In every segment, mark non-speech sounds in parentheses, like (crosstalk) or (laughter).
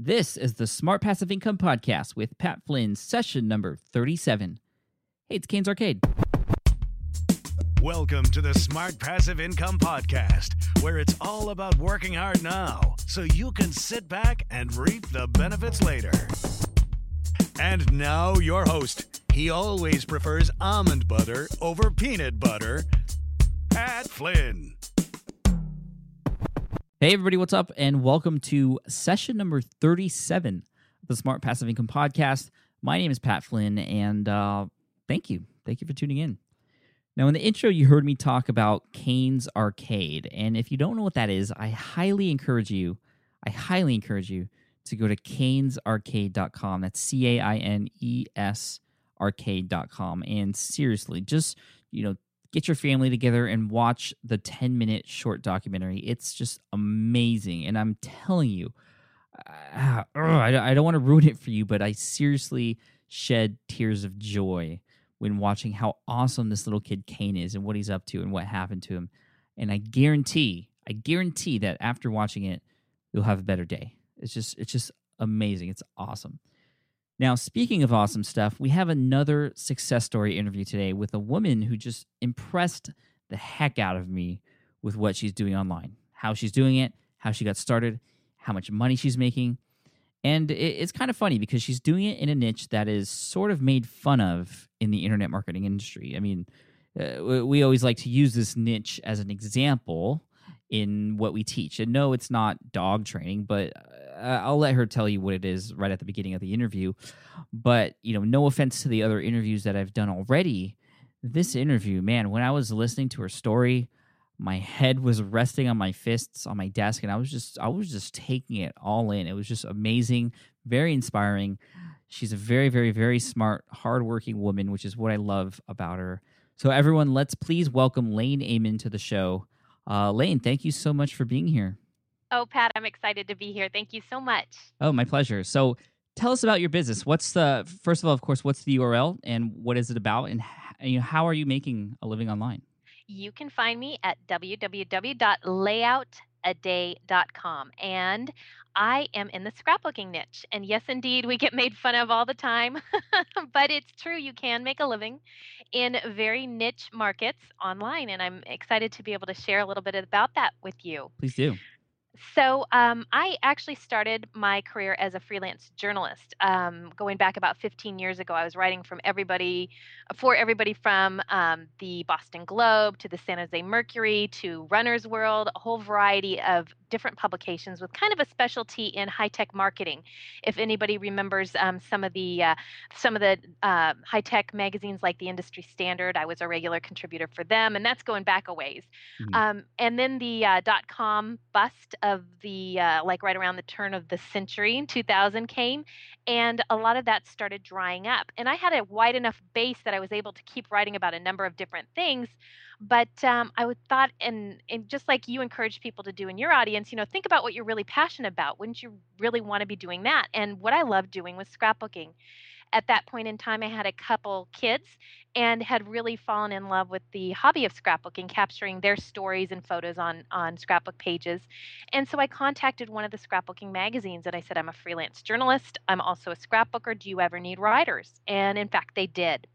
This is the Smart Passive Income Podcast with Pat Flynn, session number 37. Hey, it's Caine's Arcade. Welcome to the Smart Passive Income Podcast, where it's all about working hard now so you can sit back and reap the benefits later. And now, your host. He always prefers almond butter over peanut butter, Pat Flynn. Hey, everybody, what's up? And welcome to session number 37 of the Smart Passive Income Podcast. My name is Pat Flynn, and uh, thank you. Thank you for tuning in. Now, in the intro, you heard me talk about Caine's Arcade. And if you don't know what that is, I highly encourage you, I highly encourage you to go to cainesarcade.com. That's C A I N E S arcade.com. And seriously, just, you know, get your family together and watch the 10 minute short documentary. It's just amazing. And I'm telling you, uh, I don't want to ruin it for you, but I seriously shed tears of joy when watching how awesome this little kid Caine is and what he's up to and what happened to him. And I guarantee, I guarantee that after watching it, you'll have a better day. It's just it's just amazing. It's awesome. Now, speaking of awesome stuff, we have another success story interview today with a woman who just impressed the heck out of me with what she's doing online, how she's doing it, how she got started, how much money she's making. And it's kind of funny because she's doing it in a niche that is sort of made fun of in the internet marketing industry. I mean, uh, we always like to use this niche as an example in what we teach. And no, it's not dog training, but uh, I'll let her tell you what it is right at the beginning of the interview. But, you know, no offense to the other interviews that I've done already. This interview, man, when I was listening to her story, my head was resting on my fists on my desk and I was just I was just taking it all in. It was just amazing, very inspiring. She's a very very very smart, hardworking woman, which is what I love about her. So everyone, let's please welcome Laine Ehmann to the show. Uh, Laine, thank you so much for being here. Oh, Pat, I'm excited to be here. Thank you so much. Oh, my pleasure. So tell us about your business. What's the first of all, of course, what's the URL and what is it about, and how are you making a living online? you can find me at www.layoutaday.com. And I am in the scrapbooking niche. And yes, indeed, we get made fun of all the time, (laughs) but it's true. You can make a living in very niche markets online. And I'm excited to be able to share a little bit about that with you. Please do. So um, I actually started my career as a freelance journalist. Um, going back about 15 years ago, I was writing from everybody, for everybody from um, the Boston Globe to the San Jose Mercury to Runner's World, a whole variety of different publications with kind of a specialty in high tech marketing. If anybody remembers um, some of the uh, some of the uh, high tech magazines like the Industry Standard, I was a regular contributor for them, and that's going back a ways. Mm-hmm. Um, and then the uh, dot com bust of the uh, like right around the turn of the century, 2000 came, and a lot of that started drying up. And I had a wide enough base that I was able to keep writing about a number of different things but um, I would thought, and and just like you encourage people to do in your audience, you know, think about what you're really passionate about. Wouldn't you really want to be doing that? And what I loved doing was scrapbooking. at that point in time, I had a couple kids and had really fallen in love with the hobby of scrapbooking, capturing their stories and photos on on scrapbook pages. And so I contacted one of the scrapbooking magazines and I said, "I'm a freelance journalist. I'm also a scrapbooker. Do you ever need writers?" And in fact, they did.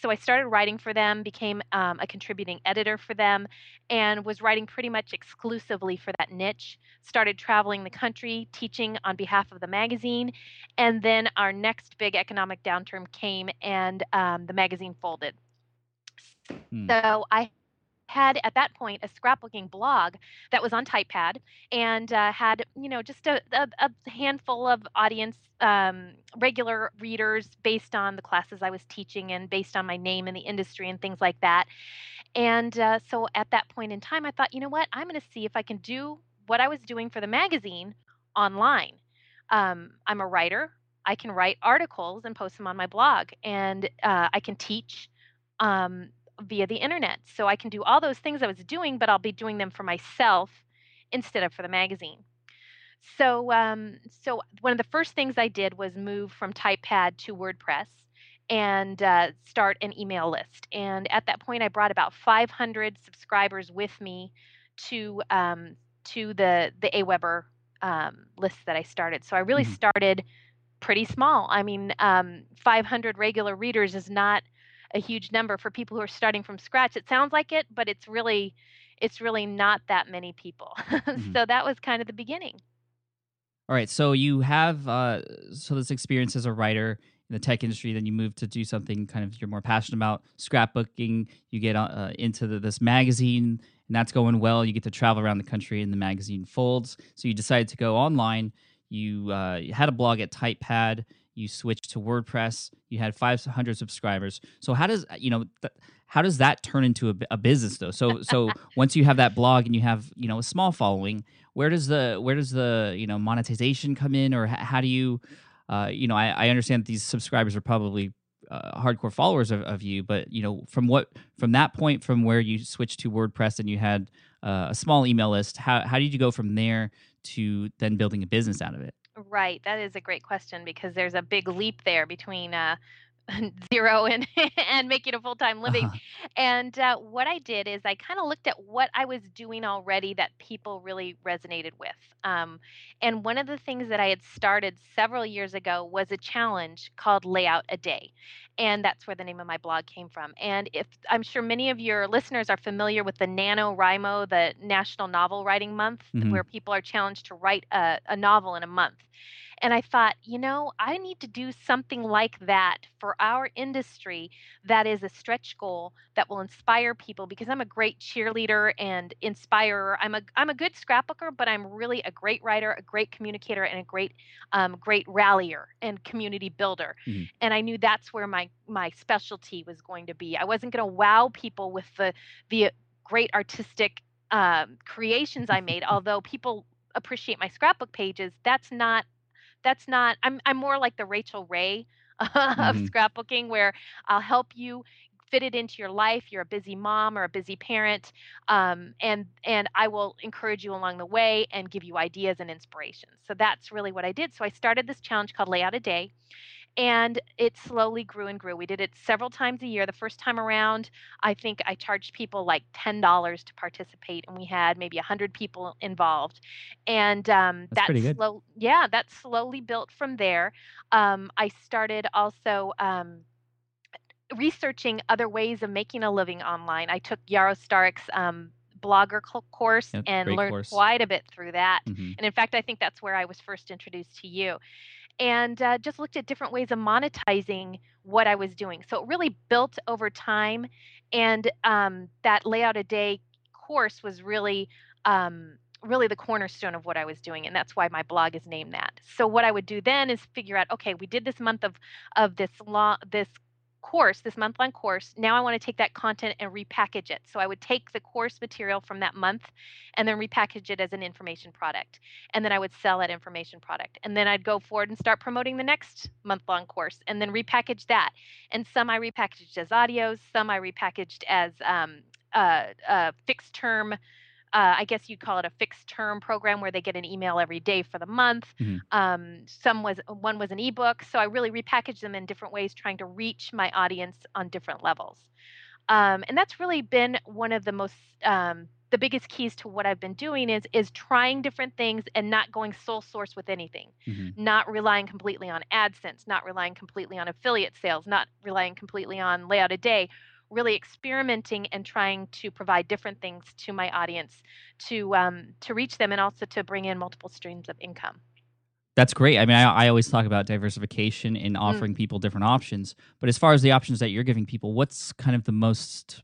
So I started writing for them, became um, a contributing editor for them, and was writing pretty much exclusively for that niche. Started traveling the country, teaching on behalf of the magazine. And then our next big economic downturn came, and um, the magazine folded. Hmm. So I had at that point a scrapbooking blog that was on typepad and uh, had you know just a, a, a handful of audience um, regular readers based on the classes i was teaching and based on my name in the industry and things like that. And uh, so at that point in time i thought you know what? I'm going to see if i can do what i was doing for the magazine online. Um, i'm a writer. I can write articles and post them on my blog and uh, i can teach um, via the internet. So I can do all those things I was doing, but I'll be doing them for myself instead of for the magazine. So, um, so one of the first things I did was move from TypePad to WordPress and uh, start an email list. And at that point, I brought about 500 subscribers with me to um, to the the Aweber um, list that I started. So I really mm-hmm. started pretty small. I mean, um, 500 regular readers is not a huge number for people who are starting from scratch. It sounds like it, but it's really it's really not that many people. (laughs) Mm-hmm. so that was kind of the beginning. All right, so you have uh, so this experience as a writer in the tech industry, then you move to do something kind of you're more passionate about, scrapbooking. You get uh, into the, this magazine, and that's going well. You get to travel around the country, and the magazine folds. So you decided to go online. You, uh, you had a blog at TypePad you switched to WordPress, you had 500 subscribers. So how does you know th- how does that turn into a, a business though? So (laughs) so once you have that blog and you have you know a small following, where does the where does the you know monetization come in, or h- how do you uh, you know I, I understand these subscribers are probably uh, hardcore followers of, of you, but you know from what from that point from where you switched to WordPress and you had uh, a small email list, how how did you go from there to then building a business out of it? Right. That is a great question because there's a big leap there between uh, (laughs) zero and and making a full-time living uh-huh. and uh, what i did is i kind of looked at what i was doing already that people really resonated with um, and one of the things that i had started several years ago was a challenge called layout a day and that's where the name of my blog came from and if i'm sure many of your listeners are familiar with the NaNoWriMo the national novel writing month mm-hmm. where people are challenged to write a, a novel in a month and I thought, you know, I need to do something like that for our industry that is a stretch goal that will inspire people because I'm a great cheerleader and inspirer. I'm a I'm a good scrapbooker, but I'm really a great writer, a great communicator, and a great um, great rallier and community builder. Mm-hmm. And I knew that's where my my specialty was going to be. I wasn't going to wow people with the the great artistic um, creations I made, although people appreciate my scrapbook pages. That's not that's not i'm i'm more like the rachael Ray (laughs) of mm-hmm. scrapbooking where I'll help you fit it into your life you're a busy mom or a busy parent um, and and i will encourage you along the way and give you ideas and inspiration. So that's really what i did. So i started this challenge called layout a day and it slowly grew and grew. We did it several times a year. The first time around, I think I charged people like ten dollars to participate, and we had maybe hundred people involved. And um, That's that slow, yeah, that slowly built from there. Um, I started also. Um, researching other ways of making a living online. I took Yaro Starak's um, blogger course yep, and learned course. quite a bit through that. Mm-hmm. And in fact, I think that's where I was first introduced to you and uh, just looked at different ways of monetizing what I was doing. So it really built over time. And um, that layout a day course was really. Um, really the cornerstone of what I was doing and that's why my blog is named that. So what I would do then is figure out okay, we did this month of of this law this course, this month long course, now I want to take that content and repackage it. So I would take the course material from that month and then repackage it as an information product. And then I would sell that information product. And then I'd go forward and start promoting the next month long course and then repackage that. And some I repackaged as audios, some I repackaged as um, uh, uh, fixed term uh, I guess you'd call it a fixed term program where they get an email every day for the month. Mhm. Um, some was one was an ebook. So I really repackaged them in different ways, trying to reach my audience on different levels. Um, and that's really been one of the most um, the biggest keys to what I've been doing is is trying different things and not going sole source with anything, Mhm. not relying completely on AdSense, not relying completely on affiliate sales, not relying completely on layout a day, really experimenting and trying to provide different things to my audience to um, to reach them and also to bring in multiple streams of income. That's great. I mean, I, I always talk about diversification and Mm. offering people different options. But as far as the options that you're giving people, what's kind of the most,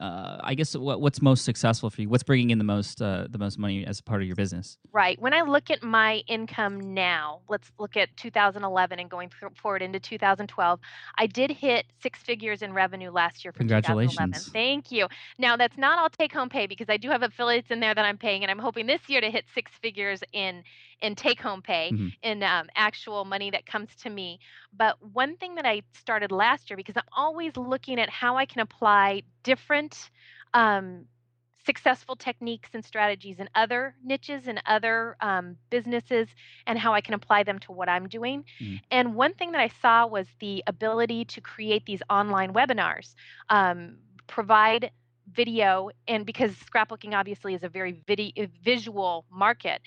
uh, I guess, what, what's most successful for you? What's bringing in the most, uh, the most money as part of your business? Right. When I look at my income now, let's look at 2011 and going forward into 2012. I did hit six figures in revenue last year for 2011. Congratulations. Thank you. Now, that's not all take home pay because I do have affiliates in there that I'm paying, and I'm hoping this year to hit six figures in in take home pay Mhm. in um, actual money that comes to me. But one thing that I started last year because I'm always looking at how I can apply different um, successful techniques and strategies in other niches and other um, businesses and how I can apply them to what I'm doing. Mm. And one thing that I saw was the ability to create these online webinars, um, provide video, and because scrapbooking obviously is a very vidi- visual market.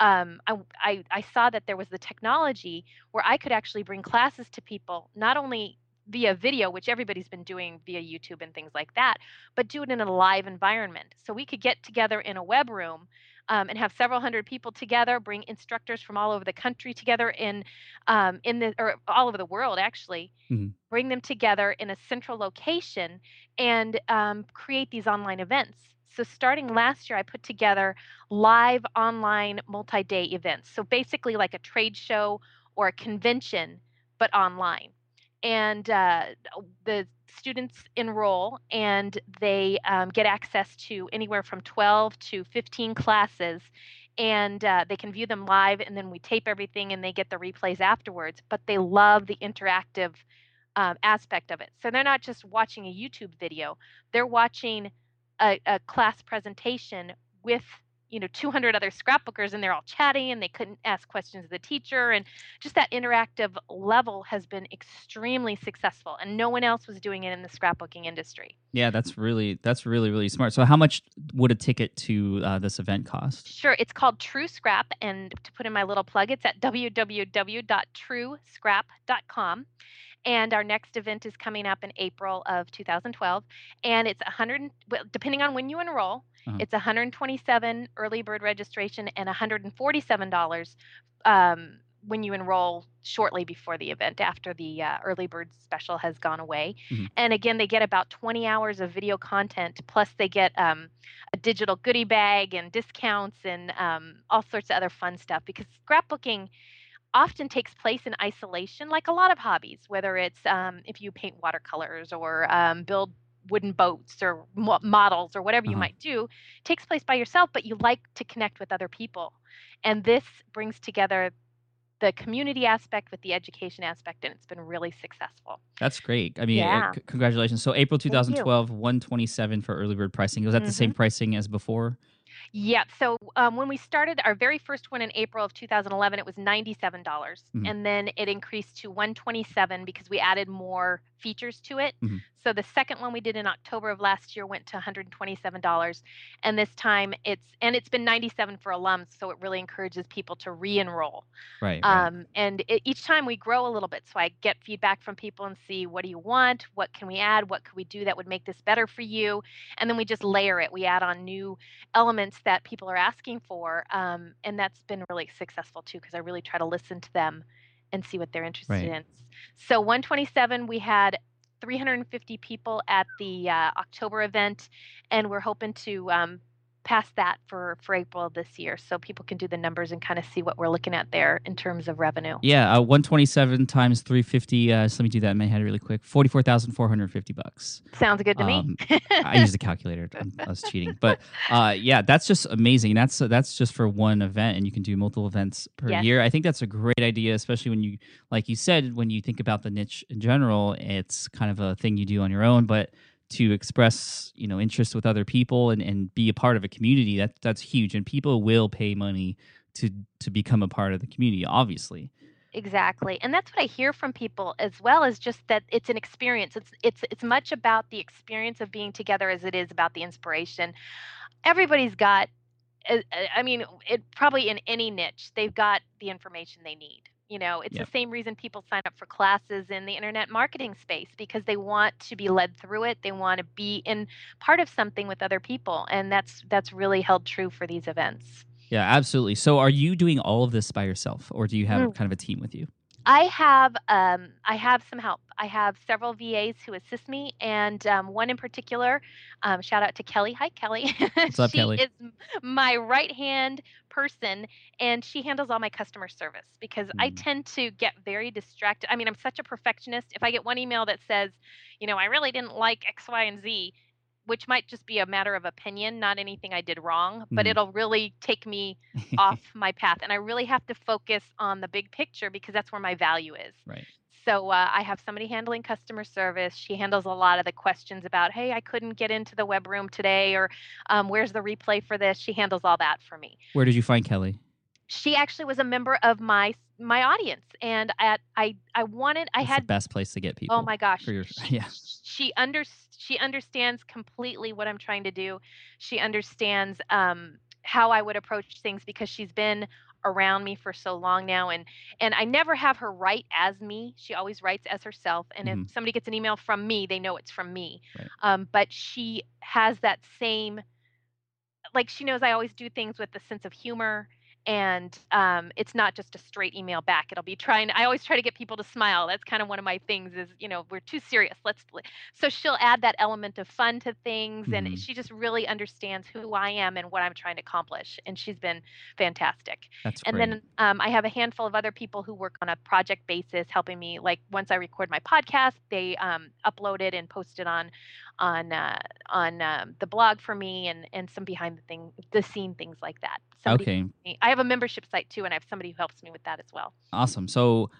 Um, I, I, I saw that there was the technology where I could actually bring classes to people, not only via video, which everybody's been doing via YouTube and things like that, but do it in a live environment. So we could get together in a web room um, and have several hundred people together, bring instructors from all over the country together in um, in the or all over the world actually, Mhm. bring them together in a central location and um, create these online events. So starting last year, I put together live online multi-day events. So basically like a trade show or a convention, but online. And uh, the students enroll and they um, get access to anywhere from 12 to 15 classes. And uh, they can view them live and then we tape everything and they get the replays afterwards but they love the interactive um, aspect of it. So they're not just watching a youtube video. They're watching a, a class presentation with you know 200 other scrapbookers and they're all chatting and they couldn't ask questions of the teacher and just that interactive level has been extremely successful and no one else was doing it in the scrapbooking industry Yeah, that's really, that's really, really smart. So, how much would a ticket to uh, this event cost? sure it's called true scrap and to put in my little plug it's at www.truescrap.com and our next event is coming up in april of 2012 and it's 100 well, depending on when you enroll Uh-huh. it's 127 early bird registration and 147 dollars um, when you enroll shortly before the event after the uh, early bird special has gone away Mhm. and again they get about 20 hours of video content plus they get um, a digital goodie bag and discounts and um, all sorts of other fun stuff because scrapbooking often takes place in isolation like a lot of hobbies whether it's um, if you paint watercolors or um, build wooden boats or mo- models or whatever you Uh-huh. might do takes place by yourself but you like to connect with other people and this brings together the community aspect with the education aspect and it's been really successful That's great. I mean, uh, Yeah. c- congratulations. So, April you. 2012, 127 for early bird pricing. Was that the same pricing as before? Yeah. So um, when we started our very first one in April of 2011, it was $97, dollars Mhm. and then it increased to 127 because we added more features to it. Mhm. So the second one we did in October of last year went to $127, and this time it's and it's been 97 for alums, so it really encourages people to re-enroll. Right. right. Um, and it, each time we grow a little bit, so I get feedback from people and see what do you want, what can we add, what could we do that would make this better for you, and then we just layer it. We add on new elements that people are asking for, um, and that's been really successful too because I really try to listen to them and see what they're interested Right. in. So 127, we had 350 people at the uh, October event, and we're hoping to um, pass that for for April this year, so people can do the numbers and kind of see what we're looking at there in terms of revenue. yeah, uh, 127 times 350. Uh, so let me do that in my head really quick. 44,450 bucks. Sounds good to Um, me. (laughs) I used a calculator. I'm- I was cheating, but uh, yeah, that's just amazing. That's that's just for one event, and you can do multiple events per Yes. year. I think that's a great idea, especially when you, like you said, when you think about the niche in general. It's kind of a thing you do on your own, but to express you know interest with other people and, and be a part of a community that that's huge and people will pay money to to become a part of the community obviously Exactly. And that's what I hear from people as well as just that it's an experience. It's it's it's much about the experience of being together as it is about the inspiration. Everybody's got I mean, it probably in any niche, they've got the information they need. You know, it's Yep. the same reason people sign up for classes in the internet marketing space because they want to be led through it. They want to be in part of something with other people, and that's that's really held true for these events. yeah absolutely so are you doing all of this by yourself or do you have Mm. kind of a team with you I have um, I have some help. I have several VAs who assist me, and um, one in particular. Um, shout out to Kelly. Hi, Kelly. (laughs) What's up, she Kelly? is my right hand person, and she handles all my customer service because I Mm. tend to get very distracted. I mean, I'm such a perfectionist. If I get one email that says, you know, I really didn't like X, Y, and Z. Which might just be a matter of opinion, not anything I did wrong, but Mhm. it'll really take me (laughs) off my path. And I really have to focus on the big picture because that's where my value is. right So uh, I have somebody handling customer service. She handles a lot of the questions about, hey, I couldn't get into the web room today, or um, where's the replay for this? She handles all that for me. where did you find kelly She actually was a member of my my audience, and at I I wanted I had the best place to get people oh my gosh for your- (laughs) yeah. she under she understands completely what i'm trying to do she understands um how i would approach things because she's been around me for so long now and and i never have her write as me she always writes as herself and Mhm. if somebody gets an email from me they know it's from me Right. um but she has that same like she knows I always do things with a sense of humor and um, it's not just a straight email back. It'll be trying. I always try to get people to smile. That's kind of one of my things. Is you know we're too serious. Let's. So she'll add that element of fun to things, Mhm. and she just really understands who I am and what I'm trying to accomplish. And she's been fantastic. that's And great then um, I have a handful of other people who work on a project basis, helping me. Like once I record my podcast, they um, upload it and post it on on uh, on um, the blog for me, and and some behind the thing, the scene things like that. Somebody okay I have a membership site too, and I have somebody who helps me with that as well. Awesome. So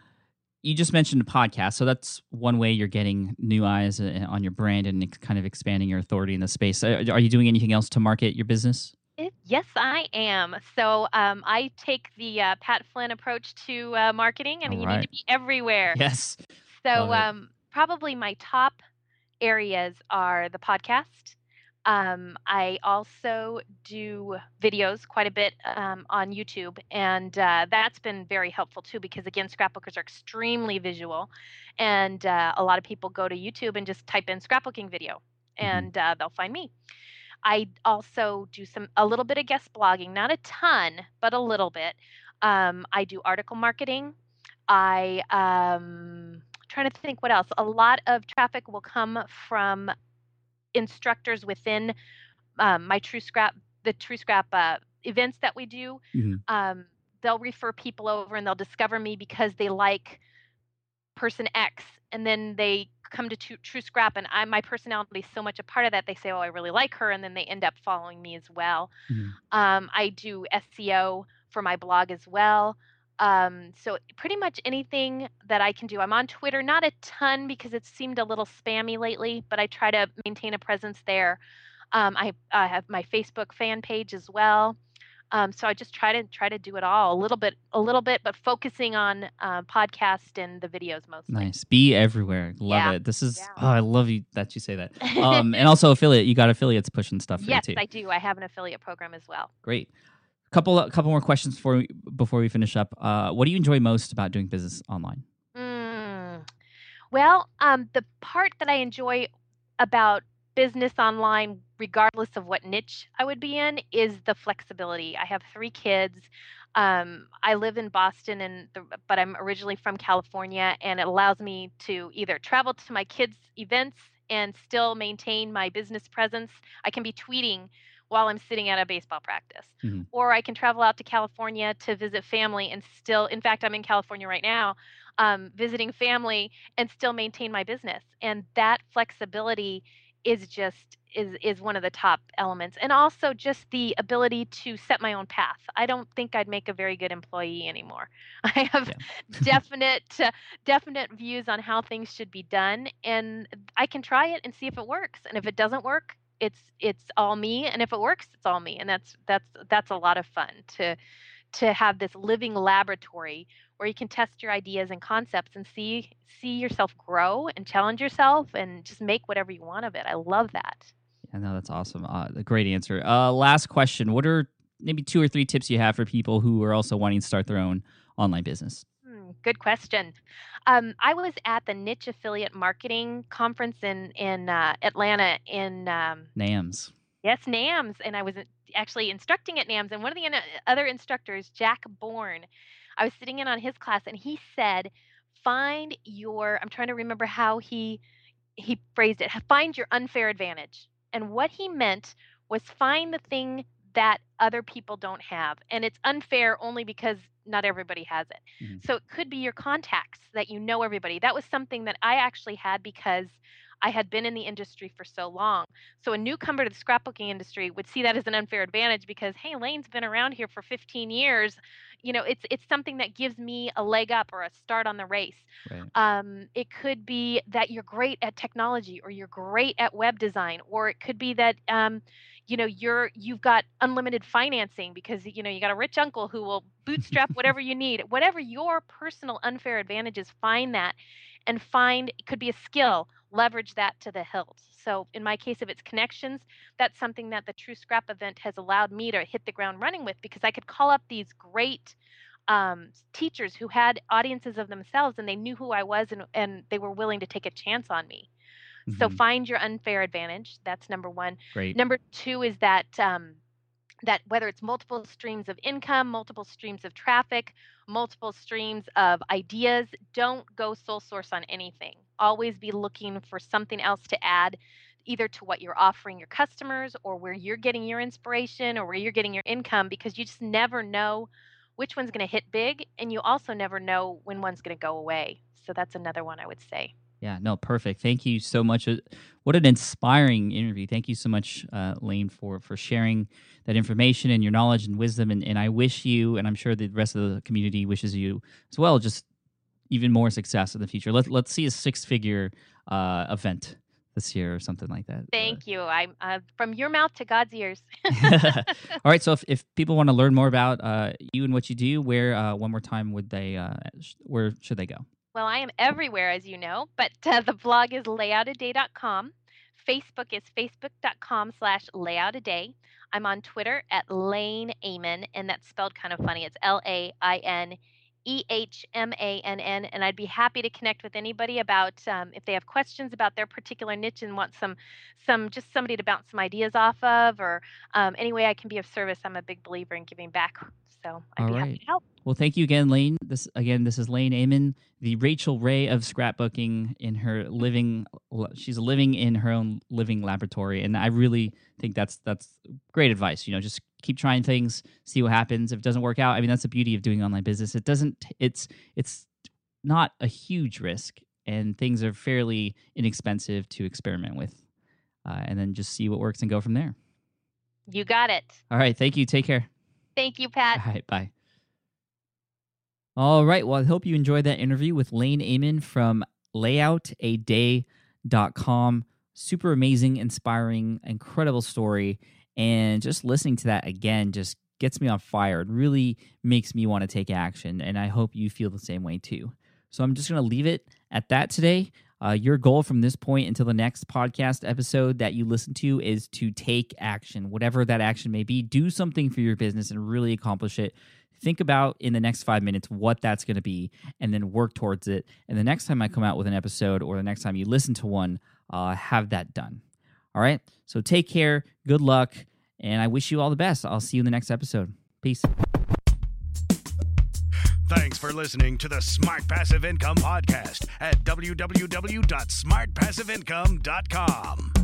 you just mentioned a podcast. So that's one way you're getting new eyes uh, on your brand and kind of expanding your authority in the space. Are you doing anything else to market your business? Yes, I am. So um, I take the uh, Pat Flynn approach to uh, marketing, and All you need to be everywhere. Yes. So um, probably my top areas are the podcast. Um, I also do videos quite a bit um, on YouTube, and uh, that's been very helpful too because again, scrapbookers are extremely visual, and uh, a lot of people go to YouTube and just type in scrapbooking video, Mhm. and uh, they'll find me. I also do some a little bit of guest blogging, not a ton, but a little bit. Um, I do article marketing. I um, trying to think what else. A lot of traffic will come from instructors within um, my True Scrap, the True Scrap uh, events that we do. Mhm. Um, they'll refer people over and they'll discover me because they like person X, and then they come to True, True Scrap, and I my personality is so much a part of that. They say, "Oh, I really like her," and then they end up following me as well. Mhm. Um, I do SEO for my blog as well. Um, so pretty much anything that I can do. I'm on Twitter, not a ton because it seemed a little spammy lately, but I try to maintain a presence there. Um, I, I have my Facebook fan page as well. Um, so I just try to try to do it all a little bit, a little bit, but focusing on uh, podcast and the videos mostly. Nice. Be everywhere. Love Yeah. it. This is, Yeah. oh, I love you that you say that. Um, and (laughs) also affiliate. You got affiliates pushing stuff for yes, you too. I do. I have an affiliate program as well. Great. Couple, couple more questions before we, before we finish up. Uh, what do you enjoy most about doing business online? Mm. Well, um, the part that I enjoy about business online, regardless of what niche I would be in, is the flexibility. I have three kids. Um, I live in Boston, and the, but I'm originally from California, and it allows me to either travel to my kids' events and still maintain my business presence. I can be tweeting while I'm sitting at a baseball practice, Mhm. or I can travel out to California to visit family and still. In fact, I'm in California right now, um, visiting family and still maintain my business. And that flexibility is just is is one of the top elements and also just the ability to set my own path i don't think i'd make a very good employee anymore (laughs) i have yeah. (laughs) definite uh, definite views on how things should be done and i can try it and see if it works and if it doesn't work it's it's all me and if it works it's all me and that's that's that's a lot of fun to to have this living laboratory where you can test your ideas and concepts and see see yourself grow and challenge yourself and just make whatever you want of it. I love that. Yeah, no, that's awesome. Uh, great answer. Uh, last question: What are maybe two or three tips you have for people who are also wanting to start their own online business? Good question. Um, I was at the Niche Affiliate Marketing Conference in in uh, Atlanta in um, NAMS. Yes, NAMS, and I was actually instructing at NAMS, and one of the other instructors, Jack Born, I was sitting in on his class and he said, find your I'm trying to remember how he he phrased it. Find your unfair advantage. And what he meant was find the thing that other people don't have. And it's unfair only because not everybody has it. Mm-hmm. So it could be your contacts that you know everybody. That was something that I actually had because I had been in the industry for so long. So a newcomer to the scrapbooking industry would see that as an unfair advantage because hey, Laine's been around here for 15 years. You know, it's it's something that gives me a leg up or a start on the race. Right. Um, it could be that you're great at technology or you're great at web design, or it could be that um, you know you're you've got unlimited financing because you know you got a rich uncle who will bootstrap whatever you need. Whatever your personal unfair advantages find that and find it could be a skill leverage that to the hilt. So in my case if it's connections that's something that the true scrap event has allowed me to hit the ground running with because i could call up these great um, teachers who had audiences of themselves and they knew who i was and, and they were willing to take a chance on me mm-hmm. so find your unfair advantage that's number one Great. number two is that um, that whether it's multiple streams of income, multiple streams of traffic, multiple streams of ideas, don't go sole source on anything. Always be looking for something else to add either to what you're offering your customers or where you're getting your inspiration or where you're getting your income because you just never know which one's going to hit big and you also never know when one's going to go away. So that's another one I would say. Yeah, no, perfect. Thank you so much. Uh, what an inspiring interview. Thank you so much, uh, Laine, for for sharing that information and your knowledge and wisdom. And, and I wish you, and I'm sure the rest of the community wishes you as well, just even more success in the future. Let, let's see a six figure uh, event this year or something like that. Thank uh, you. I'm uh, from your mouth to God's ears. (laughs) (laughs) All right. So if, if people want to learn more about uh, you and what you do, where uh, one more time would they? Uh, sh- where should they go? Well, I am everywhere, as you know, but (laughs) uh, the blog is layoutaday.com. Facebook is facebook.com slash layoutaday. I'm on Twitter at Laine Ehmann, and that's spelled kind of funny. It's L A I N E H M A N N, and I'd be happy to connect with anybody about um, if they have questions about their particular niche and want some, some just somebody to bounce some ideas off of, or um, any way I can be of service. I'm a big believer in giving back, so I'd All be right. happy to help. Well, thank you again, Laine. This again, this is Laine Ehmann, the Rachael Ray of scrapbooking in her living. She's living in her own living laboratory, and I really think that's that's great advice. You know, just keep trying things, see what happens. If it doesn't work out, I mean, that's the beauty of doing online business. It doesn't. It's it's not a huge risk, and things are fairly inexpensive to experiment with, uh, and then just see what works and go from there. You got it. All right. Thank you. Take care. Thank you, Pat. All right. Bye. All right. Well, I hope you enjoyed that interview with Laine Ehmann from layoutaday.com. Super amazing, inspiring, incredible story. And just listening to that again just gets me on fire. It really makes me want to take action. And I hope you feel the same way too. So I'm just going to leave it at that today. Uh, your goal from this point until the next podcast episode that you listen to is to take action, whatever that action may be. Do something for your business and really accomplish it. Think about in the next five minutes what that's going to be and then work towards it. And the next time I come out with an episode or the next time you listen to one, uh, have that done. All right. So take care. Good luck. And I wish you all the best. I'll see you in the next episode. Peace. Thanks for listening to the Smart Passive Income Podcast at www.smartpassiveincome.com.